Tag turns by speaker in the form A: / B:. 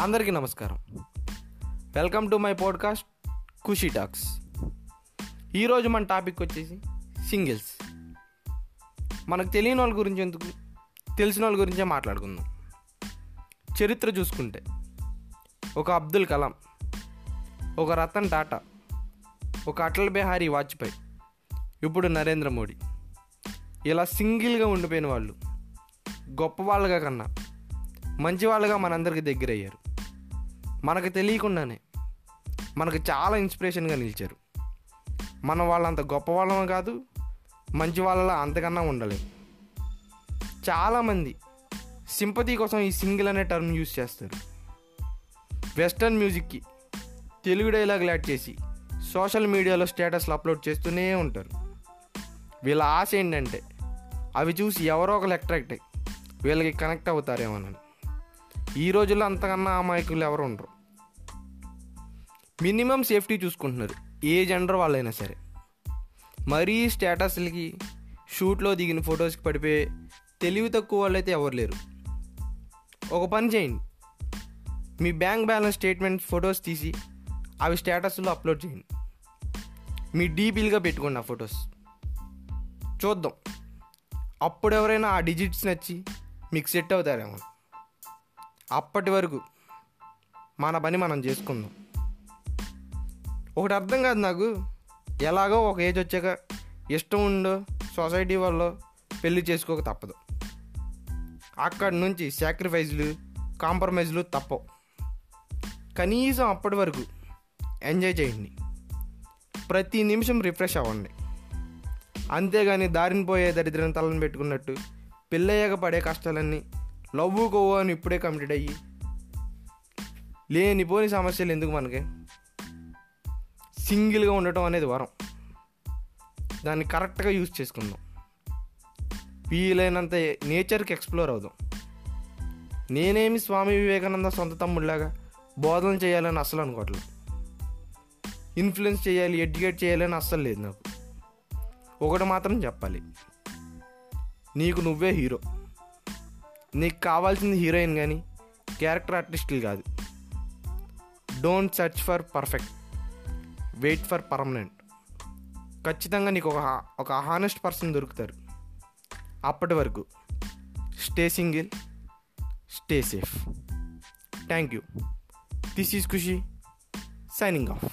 A: అందరికీ నమస్కారం. Welcome to my podcast Khushi talks. ఈరోజు మన టాపిక్ వచ్చేసి సింగిల్స్. మనకు తెలియని వాళ్ళ గురించి ఎందుకు? తెలిసిన వాళ్ళ గురించే మాట్లాడుకుందాం. చరిత్ర చూసుకుంటే ఒక అబ్దుల్ కలాం ఒక రతన్ టాటా ఒక అటల్ బిహారీ వాజ్పేయి ఇప్పుడు నరేంద్ర మోడీ. ఇలా సింగిల్గా ఉండిపోయిన వాళ్ళు గొప్ప వాళ్ళగా కన్నా మంచి వాళ్ళగా మనందరికీ దగ్గర అయ్యారు మనకు తెలియకుండానే మనకు చాలా ఇన్స్పిరేషన్గా నిలిచారు. మన వాళ్ళంత గొప్ప వాళ్ళమే కాదు మంచి వాళ్ళలా అంతకన్నా ఉండలేము చాలామంది సింపతి కోసం ఈ సింగిల్ అనే టర్మ్ యూజ్ చేస్తారు. వెస్టర్న్ మ్యూజిక్కి తెలుగు డైలాగ్ యాడ్ చేసి సోషల్ మీడియాలో స్టేటస్లు అప్లోడ్ చేస్తూనే ఉంటారు. వీళ్ళ ఆశ ఏంటంటే అవి చూసి ఎవరో ఒకరు అట్రాక్ట్ అయ్యి వీళ్ళకి కనెక్ట్ అవుతారేమోనని. ఈ రోజుల్లో అంతకన్నా అమాయకులు ఎవరు ఉండరు. మినిమం సేఫ్టీ చూసుకుంటున్నారు. ఏ జెండర్ వాళ్ళైనా సరే. మరీ స్టేటస్లకి షూట్లో దిగిన ఫొటోస్కి పడిపోయే తెలివి తక్కువ వాళ్ళైతే ఎవరు లేరు. ఒక పని చేయండి. మీ బ్యాంక్ బ్యాలెన్స్ స్టేట్మెంట్ ఫొటోస్ తీసి అవి స్టేటస్లో అప్లోడ్ చేయండి. మీ డీపీలుగా పెట్టుకోండి ఆ ఫొటోస్. చూద్దాం. అప్పుడు ఎవరైనా ఆ డిజిట్స్ నచ్చి మీకు సెట్ అవుతారేమో. అప్పటి వరకు మన పని మనం చేసుకుందాం. ఒకటి అర్థం కాదు నాకు. ఎలాగో ఒక ఏజ్ వచ్చాక ఇష్టం ఉండో సొసైటీ వాళ్ళు పెళ్ళి చేసుకోక తప్పదు. అక్కడి నుంచి సాక్రిఫైజ్లు కాంప్రమైజ్లు తప్పవు. కనీసం అప్పటి వరకు ఎంజాయ్ చేయండి. ప్రతి నిమిషం రిఫ్రెష్ అవ్వండి. అంతేగాని దారిని పోయే దరిద్రం తలని పెట్టుకున్నట్టు పెళ్ళయ్యాక పడే కష్టాలన్నీ లవ్ కొవ్వు అని ఇప్పుడే కమిటెడ్ అయ్యి. లేనిపోని సమస్యలు ఎందుకు మనకి? సింగిల్గా ఉండటం అనేది వరం. దాన్ని కరెక్ట్గా యూజ్ చేసుకుందాం. వీలైనంత నేచర్కి ఎక్స్ప్లోర్ అవుదాం. నేనేమి స్వామి వివేకానంద సొంత తమ్ముడిలాగా బోధన చేయాలని అస్సలు అనుకోవట్లేదు. ఇన్ఫ్లుయెన్స్ చేయాలి ఎడ్యుకేట్ చేయాలని అస్సలు లేదు నాకు. ఒకటి మాత్రం చెప్పాలి. నీకు నువ్వే హీరో నీకు కావాల్సింది హీరోయిన్ కానీ క్యారెక్టర్ ఆర్టిస్టులు కాదు. Don't search for perfect. Wait for permanent. ఖచ్చితంగా నీకు ఒక ఒక హానెస్ట్ పర్సన్ దొరుకుతారు. అప్పటి వరకు. Stay single. Stay safe. Thank you. This is Khushi. Signing off.